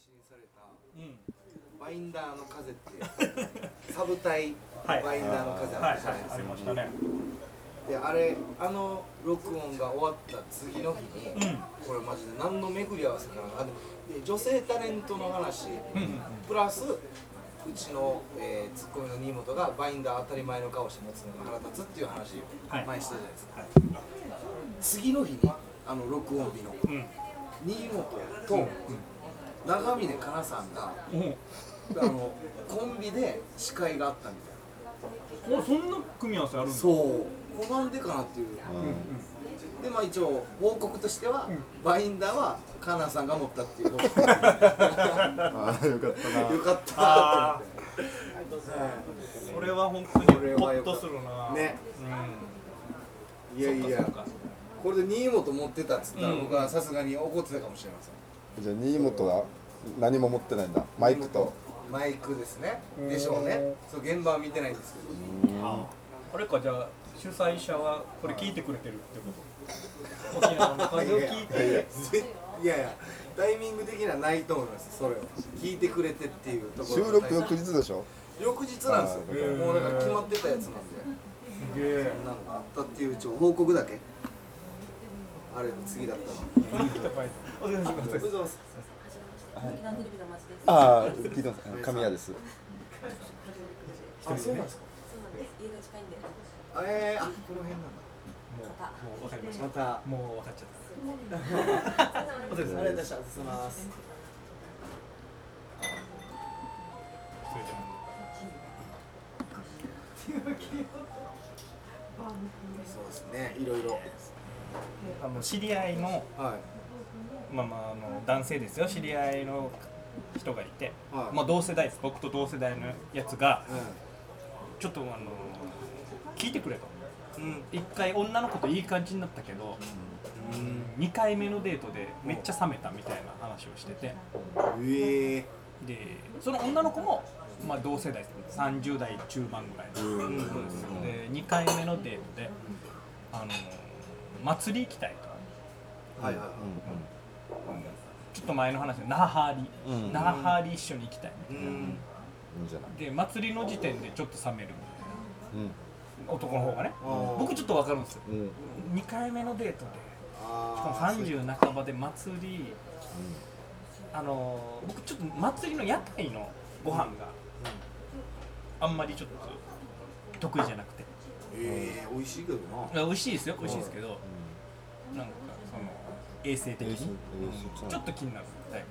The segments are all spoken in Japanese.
信されたうん。バインダーの風っていう サブ隊はい。バインダーの風あったじゃないですか、りましたねであれあの録音が終わった次の日に、うんこれマジで何の巡り合わせかなあでで女性タレントの話、うんうんプラスうちの、えー、ツッコミの新本がバインダー当たり前の顔して持つのが腹立つっていう話はいを前にしたじゃないですか、はい次の日にあの録音日のうん新本と長峰かなさんがうん。あのコンビで司会があったみたいおそんな組み合わせあるんそう。これなんでかなっていう。でまあ一応報告としては、バインダーはカーナさんが乗ったっていう。ああよかったな。った。ってあ思ってそれは本当にこれホッとするな。ね。うん。いやいや。これで新本持ってたっつったらうん僕はさすがに怒ってたかもしれませんじゃあ新本は何も持ってないんだ。マイクと。マイクですね。うん。でしょうね。そう現場は見てないんですけどああれかじゃあ主催者はこれ聞いてくれてるってこと？沖縄の風を聞いて。いやいやタイミング的にはないと思いますそれを聞いてくれてっていうところ収録翌日でしょ？翌日なんですよ。もうだから決まってたやつなんで。そんなのがあったっていう報告だけ。あれの次だったの お疲れ様です。おはようございますああ聞いてます。神谷ですあそうなんです。かえー、あこの辺なんだ。もうもう分かりましたまた。もう分かっちゃった。お疲れ様ですありがとうございました。失礼しますそれじゃそうですね。いろいろ。ああの知り合いのはいまあまああの男性ですよ。知り合いの人がいて、はい。まあ同世代です。僕と同世代のやつがうちょっとあの聞いてくれと。んうん。一回女の子といい感じになったけど、うん。2回目のデートでめっちゃ冷めたみたいな話をしてて。ええでその女の子も、まあ、同世代です。30代中盤ぐらいの。うん。子ですよで2回目のデートであの祭り行きたいと。はいはい。はいちょっと前の話で那覇ハーリ。ー、うん。那覇ハーリー一緒に行きたい。うん。いいんじゃない。で祭りの時点でちょっと冷めるみうんたいな。男の方がね。僕ちょっと分かるんですよ。うん。2回目のデートでしかもあー30半ばで祭りあのー僕ちょっと祭りの屋台のご飯があんまりちょっと得意じゃなくて。ええ美味しいけどな。美味しいですよ。美味しいですけど。なんか衛生的に？ちょっと気になる。タイ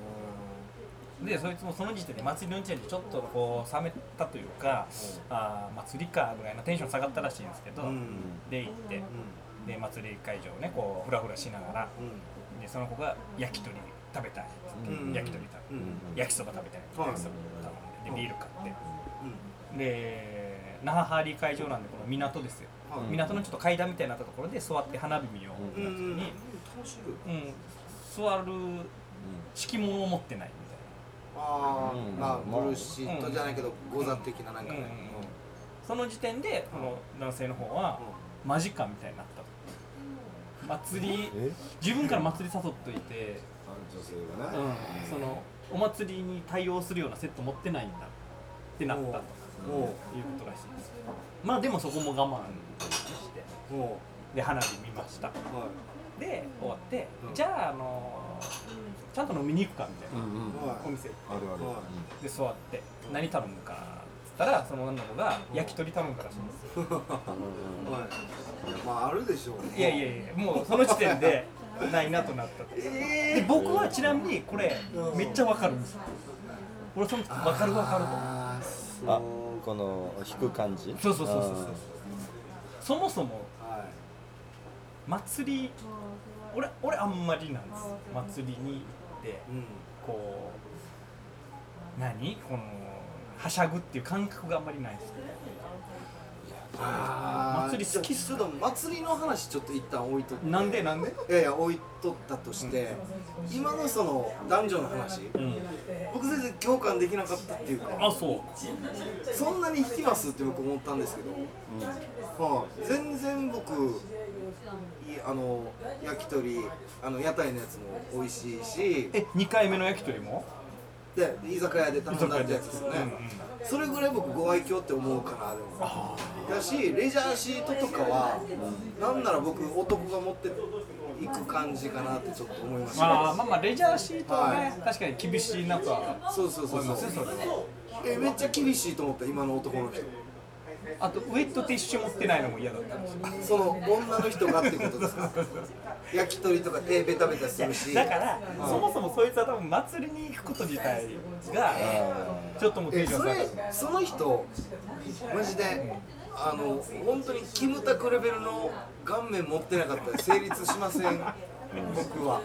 プでそいつもその時点で祭りの時点でちょっとこう冷めたというかあー祭りかぐらいのテンション下がったらしいんですけど、うん。で行ってうん。で祭り会場をねこうフラフラしながらうん。でその子が焼き鳥食べたい焼き鳥食べ、うん。焼きそば食べたいはい焼きそば頼んででビール買って。うん。で那覇ハーリー会場なんでこの港ですよ、はい。港のちょっと階段みたいになったところで座って花火見よううんうんに、楽しいようん、座る敷物を持ってないみあうんあまあまあブルーシートじゃないけどゴザ的ななんかねうん。うん。うん。その時点でこの男性の方はマジかみたいになったと。祭りえ？自分から祭り誘っといて、女性うん。がね、そのお祭りに対応するようなセット持ってないんだってなったと。いうことらしいです。まあでもそこも我慢してで花火見ました。はで終わって、うん。じゃああのちゃんと飲みに行くかみたいな、うんうんいはい。お店あるある、はで座って何頼むかっつったらその女の子が焼き鳥頼むからしいん。ですよはい。まああるでしょうね。いやいやいやもうその時点でないなとなったと。で僕はちなみにこれめっちゃわかるんです。よ俺その時わかるわかるあーそうあこの引く感じ？とそうそうそうそうそう。そもそもは祭り俺俺あんまりなんです。祭りに行っていうんこう何？このはしゃぐっていう感覚があんまりないです。あー祭り好きっすちょっと祭りの話ちょっと一旦置いとってなんで？なんで？いやいや置いとったとして今のその男女の話うん。僕全然共感できなかったっていうかあそう。そんなに引きますって僕思ったんですけど、はあ、全然僕いあの焼き鳥あの屋台のやつも美味しいし。え2回目の焼き鳥も？で居酒屋で頼んだってやつですよね、うんうんそれぐらい僕ご愛嬌って思うかなでも。だしレジャーシートとかはなんなら僕男が持っていく感じかなってちょっと思いました、まあまあまあレジャーシートはね、はい。確かに厳しいなとはそうそうそう。そうそれはえめっちゃ厳しいと思った今の男の人。あとウェットティッシュ持ってないのも嫌だったんですよ。その女の人がってことですか？焼き鳥とか手ベタベタするし。だから、そもそもそいつは多分祭りに行くこと自体がちょっともうテンション下がる。その人マジであの本当にキムタクレベルの顔面持ってなかったら成立しません。僕は。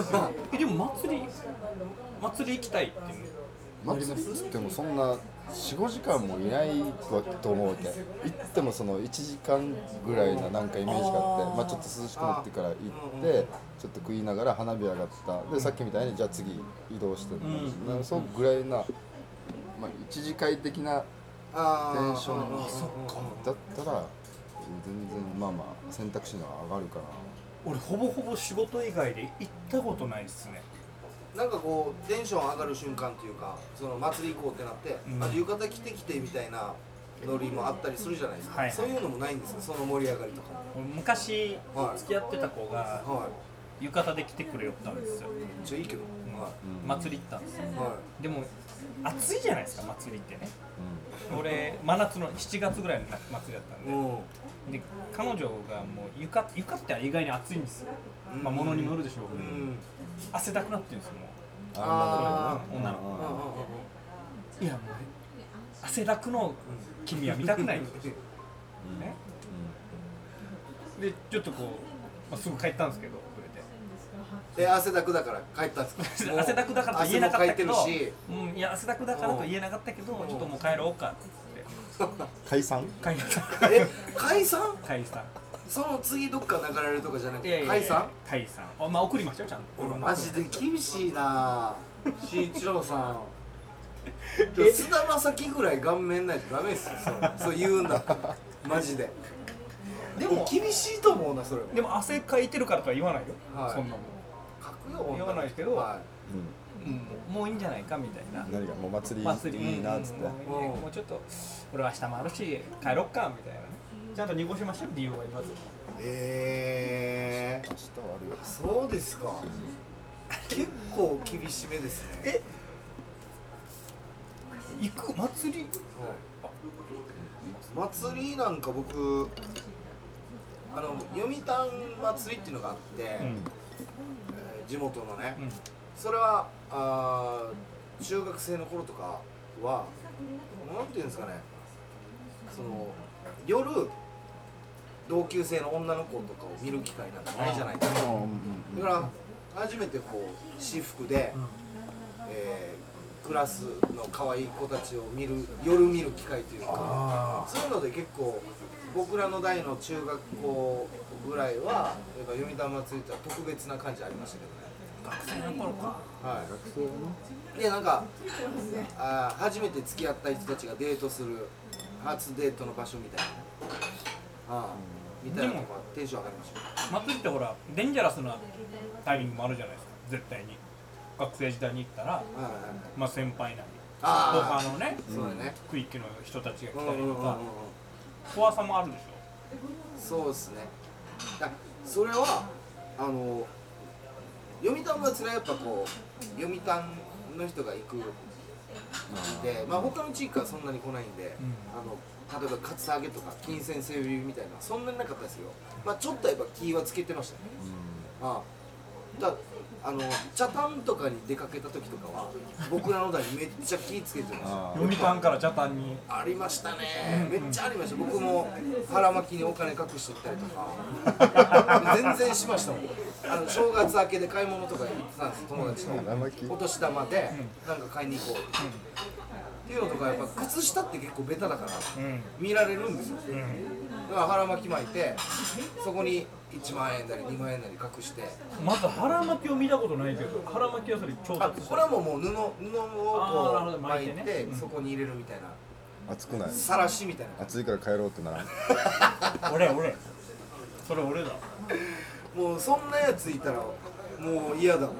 えでも祭り祭り行きたいっていう祭りっつってもそんな45時間もいないと思うけ行ってもその1時間ぐらいななんかイメージがあってまあ、ちょっと涼しくなってから行ってちょっと食いながら花火上がった。でさっきみたいにじゃあ次移動して、んなそうぐらいな、まあ、一次会的なテンション。うんうんうんうんだったら全然まあまあ選択肢が上がるかな。俺ほぼほぼ仕事以外で行ったことないっすねなんかこうテンション上がる瞬間っていうかその祭り行こうってなって、うん。あ浴衣着てきてみたいなノリもあったりするじゃないですか、はいはい。そういうのもないんですよその盛り上がりとか。俺昔はい。付き合ってた子がはい。浴衣で来てくれよったんですよ、めっちゃいいけど、は祭り行ったんですよ。いはい。でも暑いじゃないですか祭りってね。俺真夏の7月ぐらいの祭りだったんで、うん。で彼女がもう床床って意外に暑いんですよ、うんまあ物にもよるでしょううけど、ん汗だくなってるんですよもあー。女の子いやもう汗だくの君は見たくないん。ですよ、ねでちょっとこう、まあ、すぐ帰ったんですけどそれで。で汗だくだから帰ったんですか？汗だくだからと言えなかったけどうん、いや汗だくだからと言えなかったけどうん。ちょっともう帰ろうかって。解散？解散。え解散？解散その次どっか流れるとかじゃなくて解散？解散。あまあ送りましたよちゃんと。俺マジで厳しいな。慎一郎さん。菅田将暉ぐらい顔面ないとダメですよそれそう言うんだったらマジで。でも厳しいと思うなそれでも汗かいてるからとは言わないよ、はい。そんなもん。書くよ言わないですけどはうん、もういいんじゃないかみたいな。何が？もう祭り祭り。いいなっつって、うん。もうちょっと俺は明日もあるし帰ろっかみたいな。ねちゃんと濁しましたよ理由は言わずいえー、明日はあるよ。そうですか。結構厳しめですね。え行く祭り？はい。祭りなんか僕あの読谷祭りっていうのがあって、うん。えー地元のね、うん。それはあー中学生の頃とかはなんていうんですかね。その夜同級生の女の子とかを見る機会なんてないじゃないですか。うんうんだから初めてこう私服で、えークラスの可愛い子たちを見る夜見る機会というかあそういうので結構僕らの代の中学校ぐらいはやっぱ読谷祭りって特別な感じありましたけどね。学生の頃か。はい。学生はね。いやなんかあー初めて付き合った人たちがデートする初デートの場所みたいなね。ああみたいなのがテンション上がりました祭りってほらデンジャラスなタイミングもあるじゃないですか。絶対に。学生時代に行ったらまあ先輩なりあ他のねあそうだね。区域の人たちが来うんたりとか怖さもあるでしそうですね。だそれはあの読谷祭りはやっぱこう読谷の人が行くんでまあ他の地域はそんなに来ないんで、あの例えばカツアゲとか金銭整備みたいなそんなになかったですけど、まあ、ちょっとやっぱ気はつけてましたね。ああ。だあの茶炭とかに出かけた時とかは僕らの代にめっちゃ気つけてました読谷から茶炭に。ありましたね。めっちゃありました。僕も腹巻きにお金隠してったりとか 全然しましたもん。あの正月明けで買い物とか行ってたんです友達と。腹巻き。お年玉でなんか買いに行こう。っていうのとかやっぱ靴下って結構ベタだからうん。見られるんですよ。うん。だから腹巻き巻いてそこに1万円なり2万円なり隠して。まず腹巻きを見たことないけど腹巻きはそれ調あ達してこれはもうもう布布をあーなるほどこう巻いてね。てうん。そこに入れるみたいな。暑くない？さらしみたいな。暑いから帰ろうってならん？俺俺。それ俺だ。もうそんなやついたらもう嫌だもん。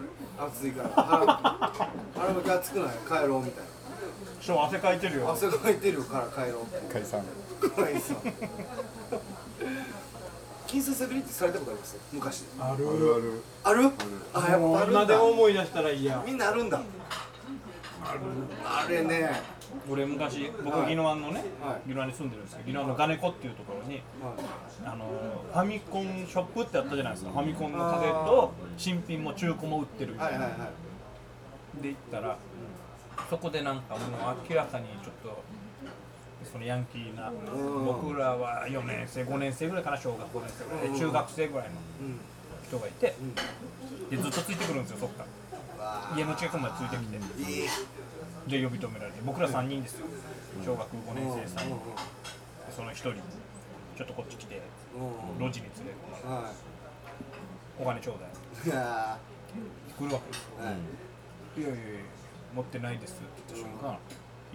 暑いから。腹腹巻き暑くない？帰ろうみたいしょ汗かいてるよ。な汗かいてるから帰ろうって。解散。かいさ金銭セビリってされたことあります？昔。ある。ある？ある。あるあやっぱあるんだ。思い出したらいいや。みん。なあるんだあれね。俺昔僕はい。宜野湾のねはい。宜野湾に住んでるんですけど宜野湾のガネコっていうところにはあのファミコンショップってあったじゃないですか。ファミコンのカセットを新品も中古も売ってるみいたいな。はいはいはい。で行ったらそこでなんかもう明らかにちょっとそのヤンキーなうん。僕らは4年生5年生ぐらいかな小学5年生ぐらい。で中学生ぐらいのうん。人がいてうん。でずっとついてくるんですよそっか。家の近くまでついてきて。で呼び止められて。僕ら3人ですよ。小学5年生3人。うん。その1人ちょっとこっち来て路地に連れてはお金ちょうだい。いいや来るわけですよ。い。いやいやいや持ってないですって言った瞬間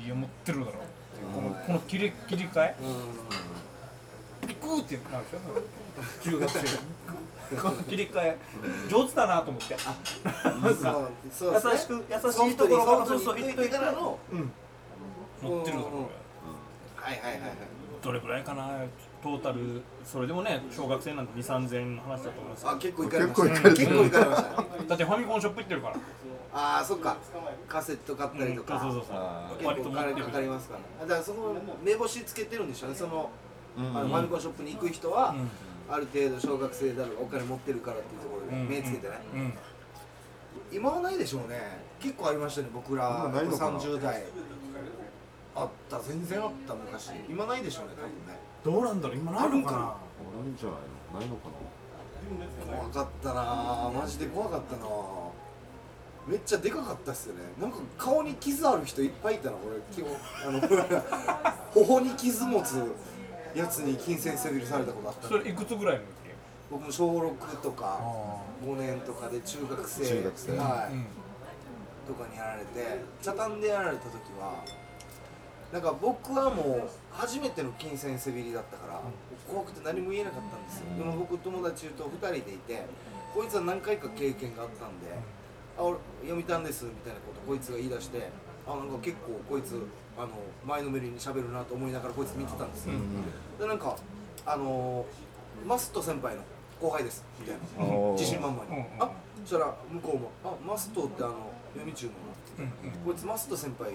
いや持ってるだろってこのこの切り切り替え？うんピクーってなるでしょ？中学生。この切り替え。上手だなと思って。なんか優しく優しいところからそうそう言っといてからのうん。乗ってるだろうんうんこはいはいはいはい。れどれぐらいかな？トータルそれでもね小学生なんて2 3 0 0円の話だと思いますあ結構行かれました結構行かれてる結構行かれましたね。だってファミコンショップ行ってるからああそっか。カセット買ったりとか、そうそうそう。あ結構金かかりますから。あだからそこ目星つけてるんでしょうね。その,、うんあのファミコンショップに行く人は、うん。ある程度小学生だろうお金持ってるからっていうところでうん。目つけてね、うん。今はないでしょうね。結構ありましたね僕ら。今ないのかな。30代。あった。全然あった昔。今ないでしょうね多分ね。どうなんだろう。今ないのかな。あるんじゃないの？ないのかな？怖かったな。あマジで怖かったな。あめっちゃでかかったっすよね。なんか顔に傷ある人いっぱいいたな俺。今日 あの 頬に傷持つやつに金銭セビルされたことあった。それいくつぐらいの時？僕も小6とかあ5年とかで中学生。中学生。はい。うん。とかにやられて茶炭でやられた時はなんか僕はもう初めての金銭せびりだったから、怖くて何も言えなかったんですよ、でも僕友達と2人でいてこいつは何回か経験があったんで「あ俺読みたんです」みたいなことこいつが言い出してあなんか結構こいつあの前のめりに喋るなと思いながらこいつ見てたんですよ、でなんかあのーマスト先輩の後輩ですみたいな。自信満々に、うんうんあそしたら向こうも「あマストってあの読み中のうんうんこいつマスト先輩を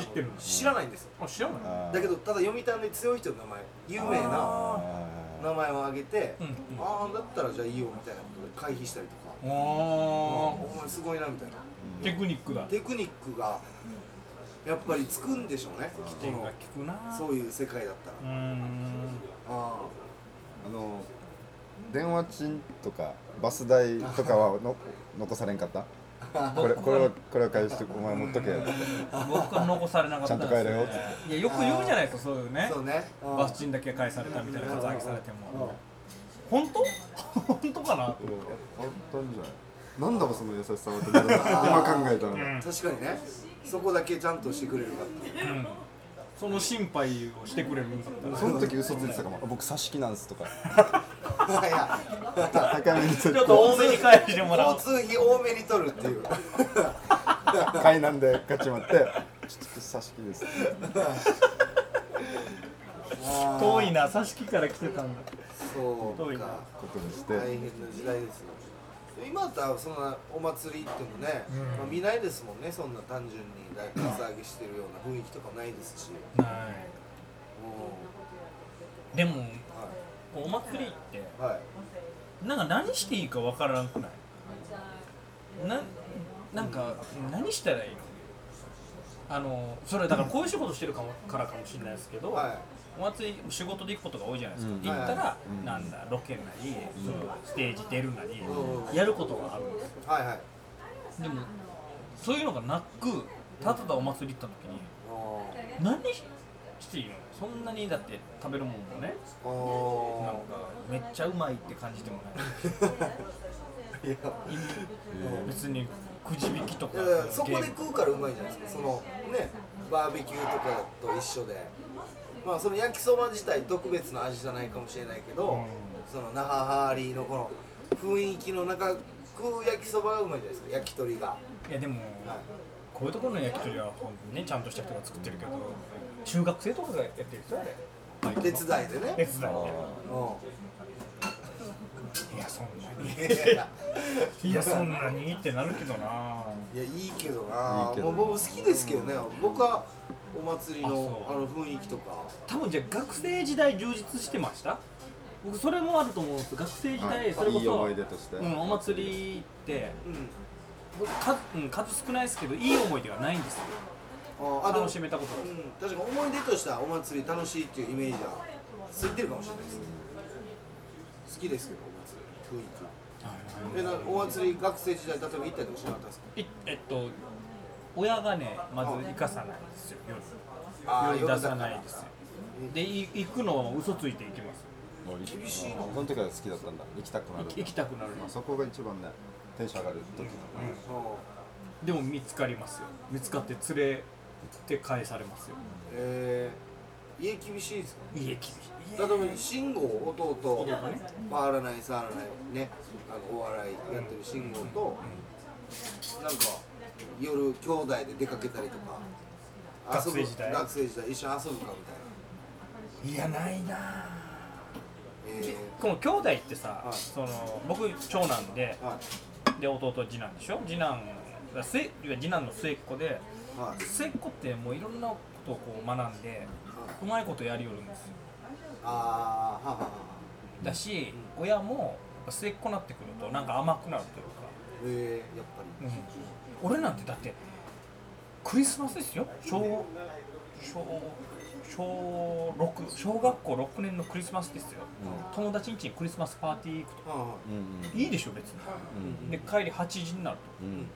知ってる知らないんです。よあ知らない？だけどただ読みたんで強い人の名前有名なあ名前を挙げて、うんうん。ああだったらじゃあいいよみたいなことで回避したりとか、あお前すごいなみたいな。ーテクニックだ。テクニックがやっぱりつくんでしょうね。点が効くな。そういう世界だったら、うーん。あー。あの電話賃とかバス代とかは の残されんかった？これ これはこれは返してお前持っとけ僕は残されなかったね、ちゃんと帰れよ。いやよく言うじゃないですかそういうあね。そうね。うん。バス賃だけ返されたみたいなカツアゲされても本当？本当かな？あったんじゃないなんだろうその優しさはってなるな今考えたら、うん。確かにね。そこだけちゃんとしてくれるかっていううん。その心配をしてくれるんだったら。その時嘘ついてたかも。僕挿し木なんですとか。いや。高めにちょちょっと多めに返してもらおう。交通費多めに取るっていう。階段で勝ちまって。ちょっと挿し木です。遠いな挿し木から来てたんだそうか。ことにして。大変な時代ですよ今だったらそんなお祭り行ってもね、うん。まあ、見ないですもんね。そんな単純に大カツアゲしてるような雰囲気とかないですし、はういでもんお祭りってはい、はい、なんか何していいかわからなくない？ななんか何したらいい？のあのそれだからこういう仕事してるかもからかもしれないですけど、はいお祭り仕事で行くことが多いじゃないですか、うん。行ったら、うん。なんだロケなり、そのステージ出るなり、うん。やることがあるんですよ。はいはい。でもそういうのがなくただただお祭り行った時にあ何していいの？そんなにだって食べるもんもねなんかめっちゃうまいって感じでもない。ー いや別にくじ引きとかいやいやそこで食うからうまいじゃないですか。そのねバーベキューとかと一緒でまあその焼きそば自体特別な味じゃないかもしれないけど、うん。その那覇ハーリーのこの雰囲気の中食う焼きそばがうまいじゃないですか焼き鳥が、いやでも、はい。こういうところの焼き鳥は本当にねちゃんとした人が作ってるけど中学生とかがやってるんですよあれ手伝いでね。手伝いで。ういやそんなに。んいや。そんなにってなるけどな。いやいいけどな。いいけどもう僕好きですけどね。僕はお祭りのあの雰囲気とか。多分じゃあ学生時代充実してました？僕それもあると思うんです学生時代それこそいい思い出として、うん、お祭りってうん。僕数,、うん、数少ないですけどいい思い出がないんですよ。あ楽しめたことうん、確かに思い出としたお祭り楽しいっていうイメージはついてるかもしれないです好きですけどお祭り雰囲気。えなお祭り学生時代例えば行ったりとかしなかったですか？いえっと親がねまず行かさないんですよ夜。夜出さないですよ。でい行くのを嘘ついて行きます。もう厳しいな。その時は好きだったんだ。行きたくなるんだ行きたくなる。まあ、そこが一番ねテンション上がる時だうん。でも見つかりますよ。見つかって連れて返されますよ。えー、家厳しいですか？家厳しい。例えば慎吾弟弟ね。回らない触らないねあのお笑いやってる慎吾となんか夜兄弟で出かけたりとか。学生時代。学生時代。一緒に遊ぶかみたいな。いやないな。えこの兄弟ってさ、はい。その僕長男でー、はい。で弟次男でしょ？次男が末次男の末っ子ではい。末っ子ってもういろんなことをこう学んでうまいことやりよるんですよ。ああははははだし親もやっぱ末っ子になってくるとなんか甘くなるというか、えー、やっぱり。うん、俺なんてだってクリスマスですよ。小小小6小学校6年のクリスマスですよ。友達ん家にクリスマスパーティー行くと。うんうん。いいでしょ別に。うんで帰り8時になると。うん。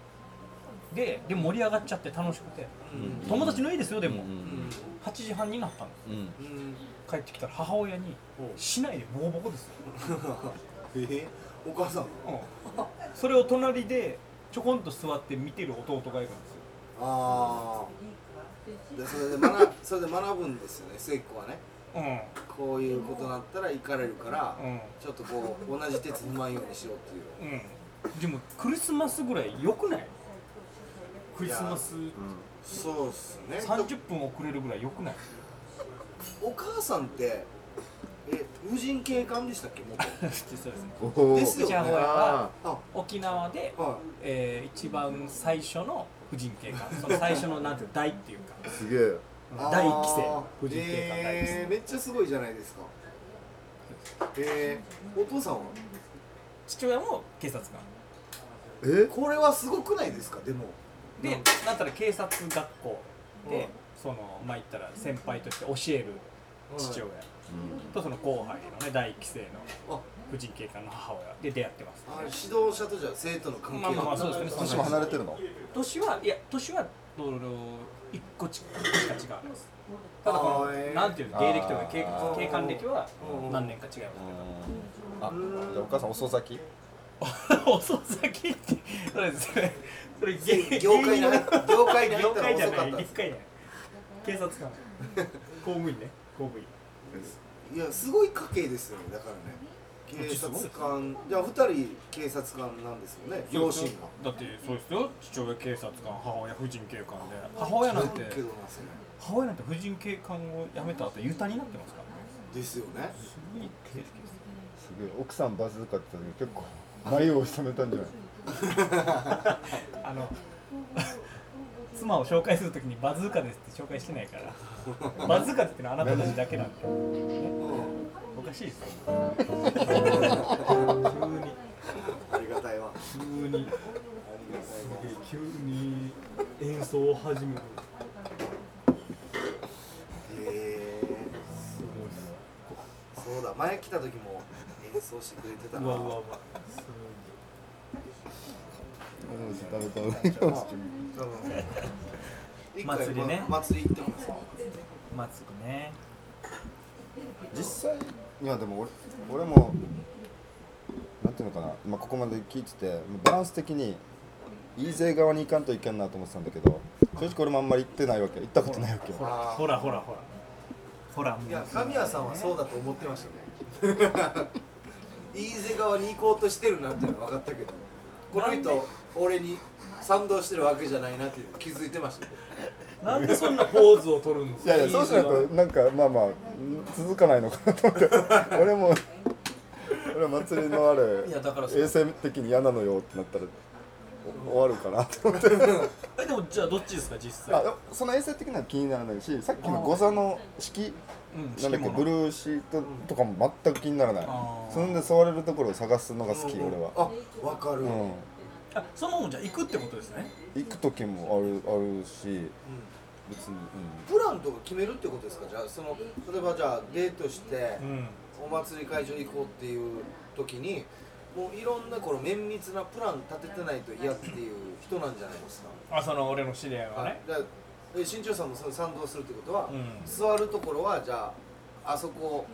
でで盛り上がっちゃって楽しくて。うん。友達の家ですよでも、うん8時半になったんです。うん。うん帰ってきたら母親に市内でボコボコですよ、えー、お母さん。それを隣でちょこんと座って見てる弟がいるんですよ。ああでそれで学それで学ぶんですよね末っ子はね。こういうことになったら行かれるから、うん。ちょっとこう同じ鉄踏まんようにしろっていう。うん。うんでもクリスマスぐらい良くない？クリスマス。そうっすね。30分遅れるぐらい良くない？お母さんってえ婦人警官でしたっけ？元。そうですね。ですよね。うち母親はあ。沖縄で、はえー一番最初の婦人警官。その最初のなんていうの代っていうか。すげえ。い第一期生婦人警官第一期生えー、めっちゃすごいじゃないですか。えー、お父さんは？父親も警察官。え？これはすごくないですか？でも。でなったら警察学校で、うん。そのまあ言ったら先輩として教える父親とその後輩のね第一期生のあ。婦人警官の母親。で出会ってます。あ指導者とじゃ生徒の関係まあまあまあそうですね。年も離れてるの？年はいや年はどの一個ちしか違うんです。ただこのなんていうの芸歴とか警警官歴はうん。何年か違いまあじゃあお母さん遅咲き？すけど遅咲きってそれですね。それ芸業界に入っ業界に入業界じゃない。業界じゃない。警察官。公務員ね。公務員いやすごい家系ですよね。だからね。警察官。じゃあ二人警察官なんですよね。両親が。だってそうですよ。父親警察官母親婦人警官で。母親なんて母親なんて婦人警官を辞めた後ユタになってますからね。ですよね。すごい経歴ですすげえ。奥さんバズーカって言った時結構眉を染めたんじゃない？あの妻を紹介するときにバズーカですって紹介してないから。バズーカって言ってのはあなたたちだけなんで、ね、おかしいですよ。急に。ありがたいわ急に急に演奏を始める。へえそうだ前来た時も演奏してくれてたな。うわうわうわし一回祭りね。ま祭り行ってます祭りね。実際いやでも俺俺もなんていうのかな、まあ、ここまで聞いててバランス的にいい勢側に行かんといけんなと思ってたんだけど正直俺もあんまり行ってないわけ。行ったことないわけよ。ほら。ほらほらほら。ほらいや神谷さんはそうだと思ってましたね。飯瀬側に行こうとしてるなっていうのは分かったけど。この人俺に賛同してるわけじゃないなって気づいてました。なんでそんなポーズを取るんですか？いやいやそうしないとなんかまあまあ続かないのかなと思って。俺も俺は祭りのあれいやだからそう。衛生的に嫌なのよってなったらお終わるかなと思って。えでもじゃあどっちですか実際？あその衛生的なのは気にならないしさっきの誤差の式？うんなんだっけブルーシートとかも全く気にならない。あー。そんで座れるところを探すのが好き俺は。あわかる、うんあそのままじゃあ行くってことですね。行く時もあるあるし別に、プランとか決めるってことですか？じゃあその例えばじゃあデートしてうん。お祭り会場行こうっていう時にもういろんなこの綿密なプラン立ててないと嫌っていう人なんじゃないですか？あその俺の知り合いはね。だからえ新庄さんもその賛同するってことは、うん。座るところはじゃああそこ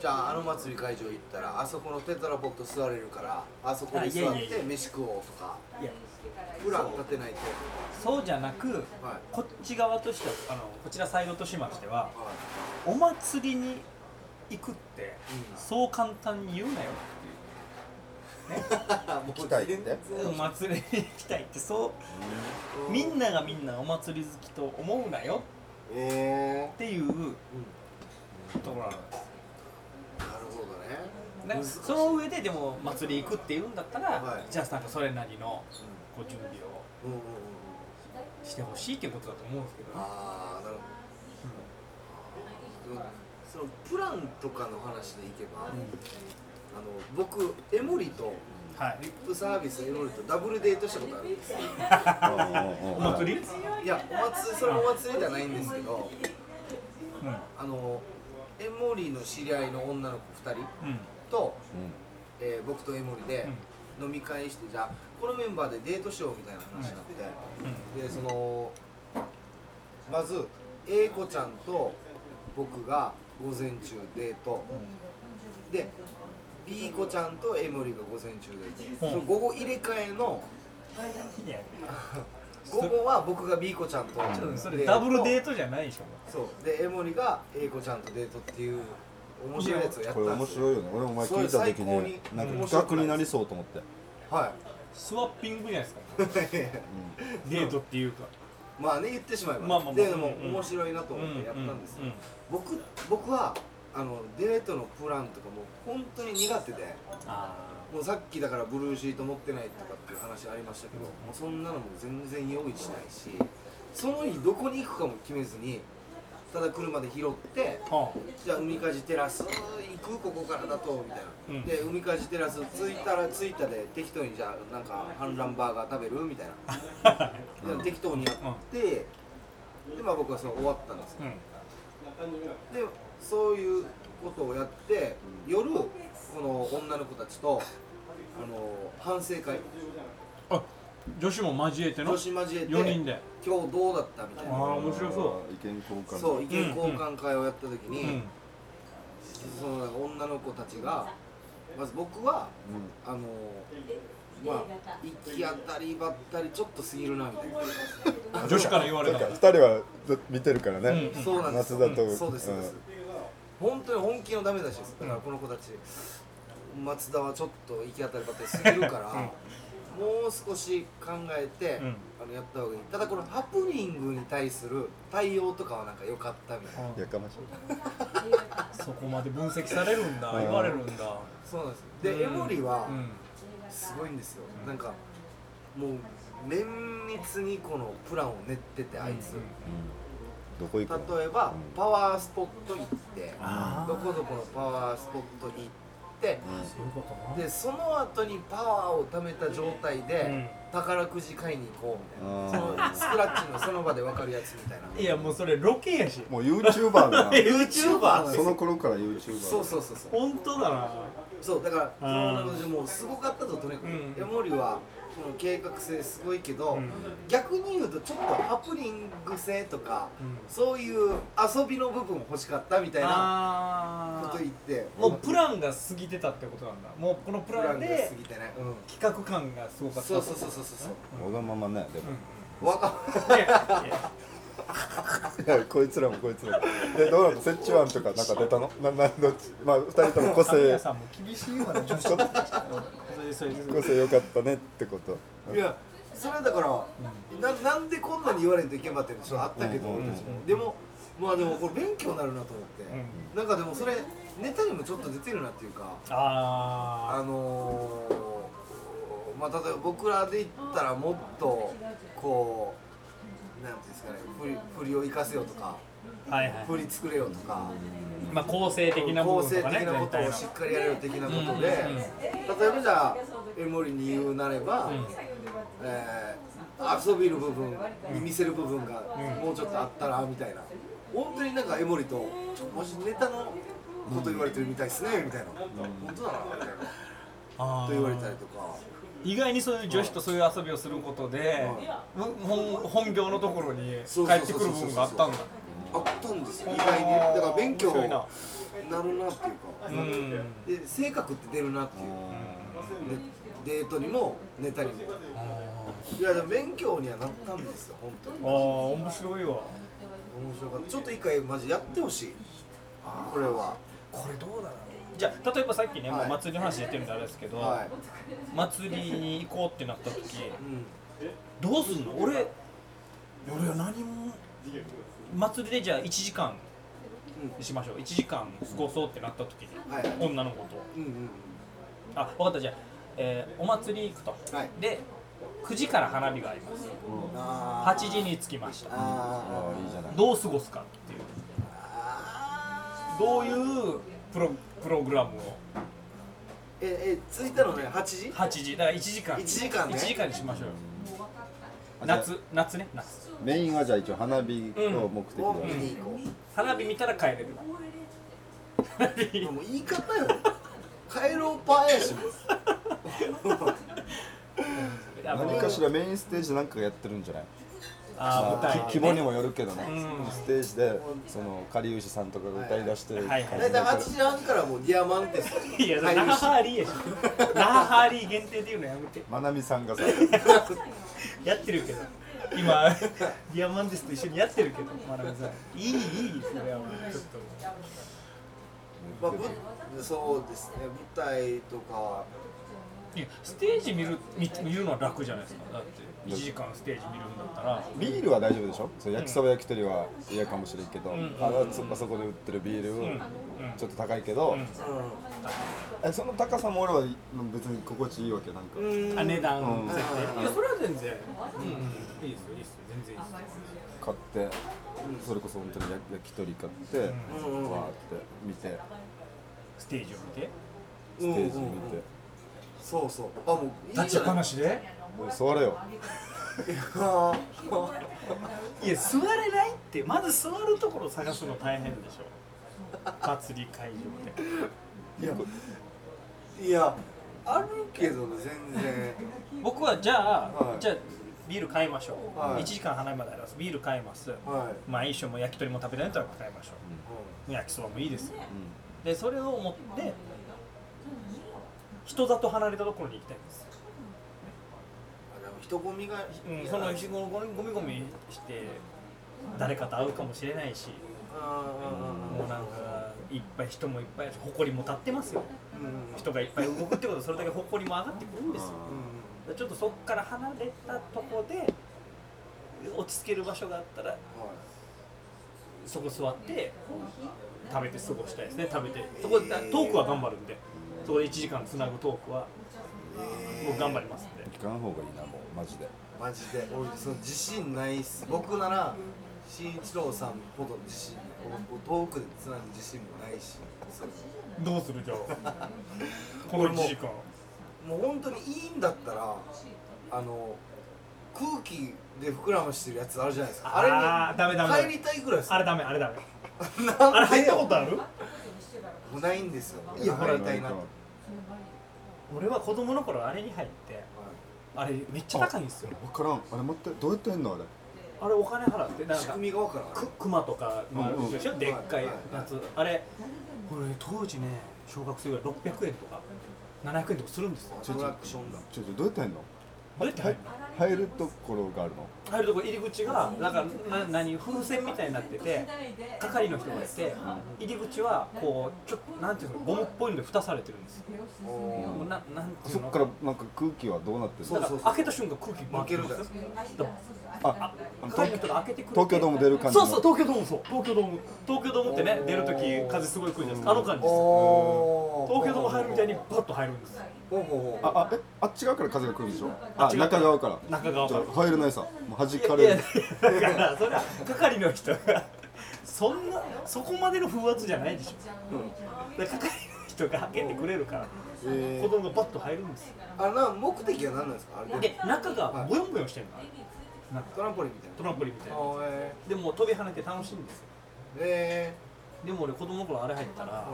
じゃああの祭り会場行ったらあそこのテトラポット座れるからあそこに座って飯食おうとかいや。プラン立てないと。そうじゃなくはい。こっち側としてはあのこちらサイドとしましてははお祭りに行くってい、そう簡単に言うなよう。ん、行きたいって？っていうお祭りに行きたいってそうみんながみんなお祭り好きと思うなよえっていうーうん、ところなんですなるほどねだからその上ででも祭り行くって言うんだったら、はい。じゃあなんかそれなりのご準備をうんうんうんうん。してほしいっていうことだと思うんですけどね。ああなるほど、でもそのプランとかの話でいけば、あの僕エモリとはい。リップサービスエモリとダブルデートしたことあるんですよ。お祭り？いやお祭りそれお祭りじゃないんですけどうん。あのエモリの知り合いの女の子2人うんと、うん。えー僕とエモリで飲み会してじゃあこのメンバーでデートしようみたいな話になって、でそのまず A 子ちゃんと僕が午前中デート、で B 子ちゃんとエモリが午前中デート、うん。その午後入れ替えの午後は僕が B 子ちゃんとダブルデートトじゃないでしょ。そう。でエモリが A 子ちゃんとデートっていう面白いやつをやっこれたんですよ。面白いよね。俺も前聞いた時それ最高にになんか企画になりそうと思って、はスワッピングじゃないですか。い デートっていうか。まあね言ってしまえば、まあまあまあ。でもうんうん面白いなと思ってやったんですよ、うんうん僕僕はあのデートのプランとかも本当に苦手で。あもうさっきだからブルーシート持ってないとかっていう話ありましたけど、もうそんなのも全然用意しないしその日どこに行くかも決めずにただ車で拾ってじゃあ海かじテラス行くここからだとみたいな、うん。で海かじテラス着いたら着いたで適当にじゃあなんか半ランバーガー食べる？みたいな。で適当にやって、でまあ僕はその終わったんですよ。うん。でそういうことをやって夜この女の子たちとあの反省会。あ女子も交えての女子交えて4人で。今日どうだったみたいあなー面白そう。意見交換。そう意見交換会をやった時に、うん。その女の子たちがまず僕はあのまあ行き当たりばったりちょっと過ぎるなみたいな。女子から言われた。だから2人は見てるからね、うん。そうなんですよ。松田とそうですそうです、本当に本気のダメ出しです。だからこの子たち松田はちょっと行き当たりばったり過ぎるから、もう少し考えて、うん。あのやった方がいい。ただこのハプニングに対する対応とかはなんか良かったみたいな。やかましいそこまで分析されるんだ。うん。言われるんだ。そうなんですで、うん。エモリはうん。すごいんですよ。なんかもう綿密にこのプランを練っててあいつ、どこ行くの例えば、うん。パワースポット行ってどこどこのパワースポットに行ってそういうことな。でその後にパワーを貯めた状態で、うん。宝くじ買いに行こうみたいな。そあのスクラッチのその場で分かるやつみたいな。いやもうそれロケやし。ーもう YouTuber だな。YouTuber その頃から YouTuber そうそうそうそう。本当だな。そうだからそうん。の中でもうすごかったととにかく、うん。ヤモリはこの計画性すごいけど、うん。逆に言うとちょっとハプニング性とか、うん。そういう遊びの部分も欲しかったみたいなあこと言って。もうプランが過ぎてたってことなんだ。もうこのププランが過ランでぎてね、うん。企画感がすごかったそうそうそうそうそう。わがままねでも、うわかんいやいや。いやこいつらもこいつらも。でどうなの折衷案とかなんか出たの？ななどっち？まあ二人とも個性。さんも厳しいわね女子ちょっとそうこそよかったねってこといやそれはだから、ななんでこんなに言われんといけばっていうのちょっとあったけど、うん俺たちもでもまあでもこれ勉強になるなと思って、なんかでもそれネタにもちょっと出てるなっていうかああのー、まあ例えば僕らで言ったらもっとこうなんていうんですかね振り振りを生かせようとか振り作れよとか、まあ構成的な部構成的なことをしっかりやれる的なことで、例えばじゃあエモリに言うなれば、うん。えー遊びる部分に見せる部分がもうちょっとあったらみたいな。本当になんかエモリと「ちょマジネタのこと言われてるみたいですね」みたいな「本当だな」みたいなと言われたりとか。意外にそういう女子とそういう遊びをすることで、本本業のところに帰ってくる部分があったんだですよ意外にだから勉強にな。なるなっていうか、うん。で性格って出るなっていう、でデートにもネタにも。いやでも勉強にはなったんですよ本当に。ああ面白いわ。面白かった。ちょっと一回マジやってほしい。これは。これどうだろうじゃあ例えばさっきね、はい。もう祭りの話出てるんであれですけど、はい、祭りに行こうってなった時うん、どうすんの？俺俺は何も祭りでじゃあ1時間にしましょう。1時間過ごそうってなった時に、はいはい。女の子と。うんうんあ分かった。じゃあ、えーお祭り行くと、はい。で9時から花火があります。あ8時に着きました。あああいいじゃない。どう過ごすかっていう。あどういうプロプログラムを？ええ着いたのね8時？8時。だから1時間。1時間ね。1時間にしましょうよ。あじゃあ夏夏ね夏メインはじゃあ一応花火を目的で、を見に行こ花火見たら帰れる。花火うもう言い方よ帰ろうパーやし何かしらメインステージなんかやってるんじゃない？あー舞台、ね、き規模にもよるけどね、うんステージでそのかりゆしさんとかが歌い出してるはいはい。感大体8じだから時半からもうディアマンテスいや那覇ハーリーやし。那覇ハーリー限定で言うのやめて。まなみさんがさ。やってるけど今ディアマンデスと一緒にやってるけどまなみさん。いいいいそれは。もうちょっと。まあ、ぶそうですね。舞台とかいやステージ見る見見るのは楽じゃないですか。だって1時間ステージ見るんだったら。ビールは大丈夫でしょ？そう焼きそば焼き鳥は嫌かもしれんけど、ん。あそあそこで売ってるビール、ん。ちょっと高いけど、うん。えその高さも俺は別に心地いいわけなんか、うん。あ値段いやそれは全然。うん。いいですよいいですよ。全然いいです買ってそれこそ本当に焼焼き鳥買って、うん。わーって見て。ステージを見て？ステージ見て、そうそう。あもう立ちっぱなしで？もう座れよ。あいや座れないってまず座るところを探すの大変でしょ。祭り会場で。ーいやいやあるけど全然。僕はじゃあ、はい。じゃあビール買いましょう、はい。1時間花火まであります。ビール買います。はい、まあ一緒も焼き鳥も食べたいんだったら買いましょう。焼きそばもいいですよ。でそれを持って人里離れたところに行きたいんです人混みが、うん、その日頃ゴミゴミゴミして誰かと会うかもしれないしあもうなんかいっぱい人もいっぱい埃も立ってますよ。ーうん人がいっぱい動くってことはそれだけ埃も上がってくるんですよ。うんでちょっとそこから離れたとこで落ち着ける場所があったらはい。そこ座って食べて過ごしたいですね。食べてそこでトークは頑張るんでそこで1時間つなぐトークは僕頑張りますんで。行かん方がいいなもうマジで。マジで。俺その自信ないっす。僕なら慎一郎さんほど自信遠くでつなぐ自信もないし。どうするじゃあ。この1時間。もう本当にいいんだったらあの空気で膨らましてるやつあるじゃないですか。あれに入りたいぐらいですあれダメあれダメ。あれ入ったことある？もうないんですよ。いやほら入りたいな。と俺は子供の頃あれに入ってあれめっちゃ高いんですよ。分からん。あれ待ってどうやってやんのあれ？あれお金払ってなんか仕組みがわからん。く熊とかもあるでしょ、うんでっかいやはいつあれこれ当時ね小学生ぐらい600円とか700円とかするんですよ。ちょアトラクションだ。ちょちょどうやってやんの？どうやって入るの？入るところがあるの？入るとこ入り口がなんかな何風船みたいになってて係の人がいて入り口はこうちょっとなんていうのゴムっぽいので蓋されてるんです。よもうななんていうの？そっからなんか空気はどうなってるの？だから開けた瞬間空気負けるじゃないですか。あ係の人が開けてくれて東京ドーム出る感じの？そうそう東京ドームそう。東京ドーム東京ドームってね出るとき風すごい来るじゃないですか。あの感じですお東京ドーム入るみたいにパッと入るんですああえあっち側から風が来るんでしょ？ああ中側から。中側から。あ入れないさ。もう弾かれる。だからそれは係の人がそんなそこまでの風圧じゃないでしょ、だから係の人が開けてくれるからえ子供がバッと入るんですよ。ー、あな目的は何なんですか？あれで。中がボヨンボヨンしてるの。なんかトランポリンみたいな。トランポリンみたいな。あえでも飛び跳ねて楽しいんですよ。ー、えでも俺子供の頃あれ入ったら、あー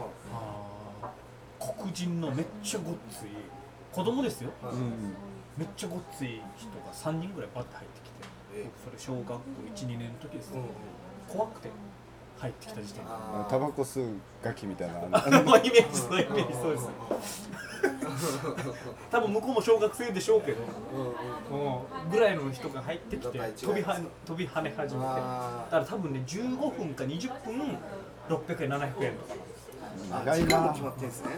黒人のめっちゃごっつい子供ですよ。ー、うんめっちゃごっつい人が3人ぐらいバッて入ってきてえ。僕それ小学校12年の時です。うんよ怖くて入ってきた時点であのあータバコ吸うガキみたいな。もうイメージそうイメージそうです。多分向こうも小学生でしょうけどうんぐらいの人が入ってきて飛びは飛び跳ね始めて。だあから多分ね15分か20分600円700円とかーあ長いな時間も決まってんですね。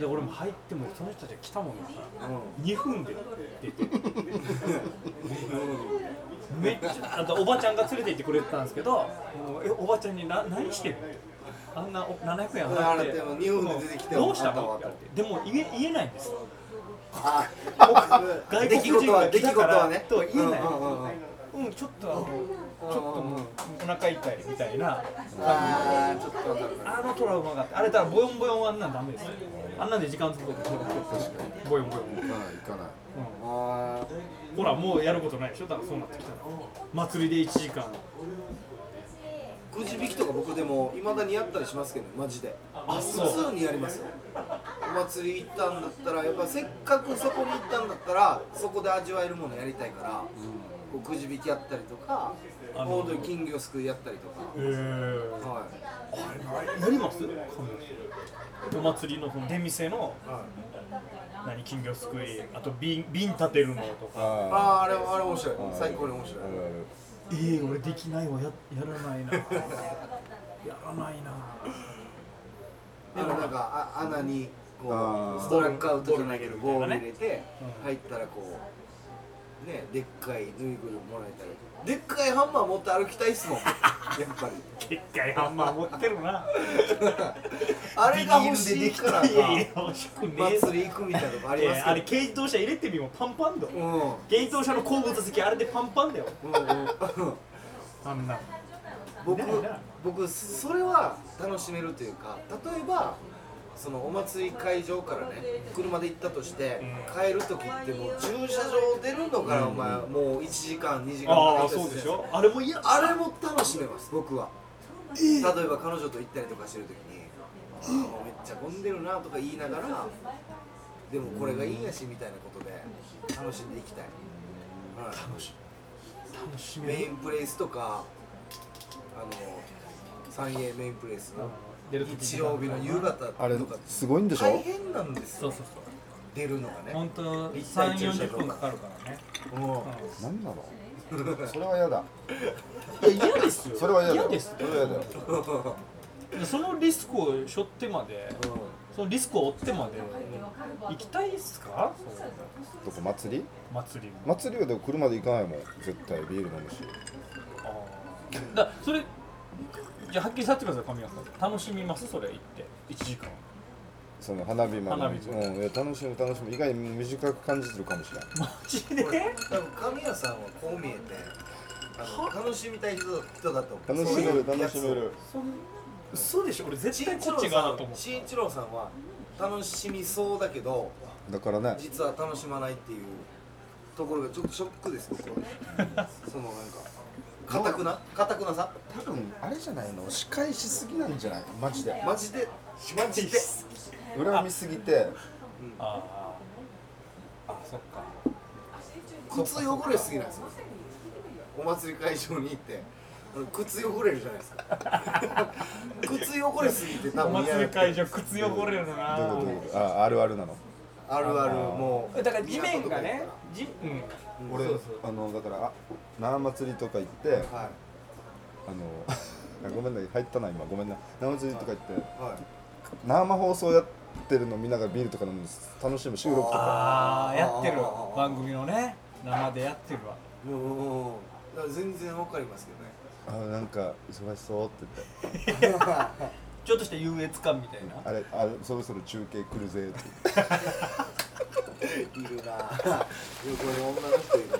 で俺も入ってもその人たちが来たもんだから。うん。2分で出て。めっちゃあとおばちゃんが連れて行ってくれてたんですけどもうえおばちゃんにな何してるの？あんなお700円払って。払っても2分で出てきてどうしたの？って言われて。でも言え言えないんです。よ あ外国人が来来たからとは言えない。うんちょっとあのちょっともうお腹痛いみたいな。あーちょあのトラウマがあって。あれだからボヨンボヨンはあんなんダメですよ。あんなんで時間作ること確かにボヨンボヨン、行かない行かないあほらもうやることないでしょ。だからそうなってきたら。祭りで1時間ーくじ引きとか僕でもいまだにやったりしますけどねマジで。あそう。普通にやりますよ。お祭り行ったんだったらやっぱせっかくそこに行ったんだったらそこで味わえるものやりたいから、こうくじ引きやったりとかあの本当に金魚すくいやったりとか、へえはい。やります？お祭りのその。出店の？はい。何？金魚すくいあと瓶瓶立てるのとか。ああーあれあれ面白い。ー最高に面白い。ええ俺できないわ。ややらないな。やらないな。でもなんかあ穴にこあー。うストラックアウトじゃないけどボール入れてうん。入ったらこうねでっかいぬいぐるみもらえたりでっかいハンマー持って歩きたいっすもん。やっぱり。でっかいハンマー持ってるな。あれが欲しいから。いやいやか欲しくねえ。祭り行くみたいなとこありますけど。あれ軽自動車入れてみよう。パンパンだよ。うん。うん軽自動車の後部座席あれでパンパンだよ。うん。あんな。僕僕それは楽しめるというか例えばそのお祭り会場からね車で行ったとして、うん。帰る時ってもう駐車場出るのから、お前もう1時間2時間ああかかったりそうでしょ？あれも嫌。あれも楽しめます僕は、例えば彼女と行ったりとかしてる時にあーもうめっちゃ混んでるなとか言いながらでもこれがいいんやしみたいなことで楽しんでいきたい、はい楽し楽しメインプレイスとかあの三栄メインプレイスの出る時日曜日の夕方とかあれすごいんでしょ大変なんですよ。そうそうそう。出るのがね。本当立体3、駐車場40分かかるからね。うん。なん。なの？それは嫌だ。いや嫌ですよ。それは嫌だよ。嫌ですそれは嫌だよ。でそのリスクを背負ってまで、そのリスクを負ってまで行きたいっすか？どこ祭り？祭り。も。祭りはでも車で行かないもん。絶対ビール飲むし。あー。だそれじゃあはっきりさってください神谷さん。楽しみます？それ行って。1時間。その花火まで花火うん。いや楽しむ楽しむ意外に短く感じてるかもしれないマジで？多分神谷さんはこう見えてあの楽しみたい人人だと思う。楽しめる楽しめる。そん嘘でしょ？俺絶慎対こっ一郎側だと思う。ん慎一郎さんは楽しみそうだけどだからね。実は楽しまないっていうところがちょっとショックです僕は そのなんか硬くな？硬くなさ？多分あれじゃないの？司会しすぎなんじゃない？マジで。マジで？マジで？恨みすぎて。ああ。あそっか。靴汚れすぎなんですよお祭り会場に行って。靴汚れるじゃないですか。靴汚れすぎて多お分嫌祭り会場靴汚れるな。どういうこと？どういうこと？ああるあるなの。あるあるもう。だから地面がね、じうん、俺そうそう。あのだからあ生祭りとか行ってはい。あの ごめんな入ったな今。ごめんな生祭りとか行ってはい。生放送やってるの見ながらビールとか飲むの楽しむ収録とか。ああやってる番組のね生でやってるわ。うんだから全然わかりますけどね。あなんか忙しそうって言って。ちょっとした優越感みたいな。あれあれそろそろ中継来るぜって いるな。横に女の人いるな。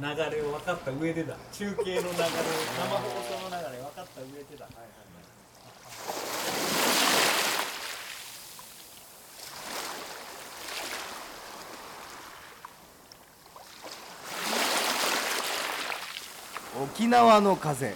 流れを分かった上でだ。中継の流れ生放送の流れ分かった上でだ。はいはい沖縄の風。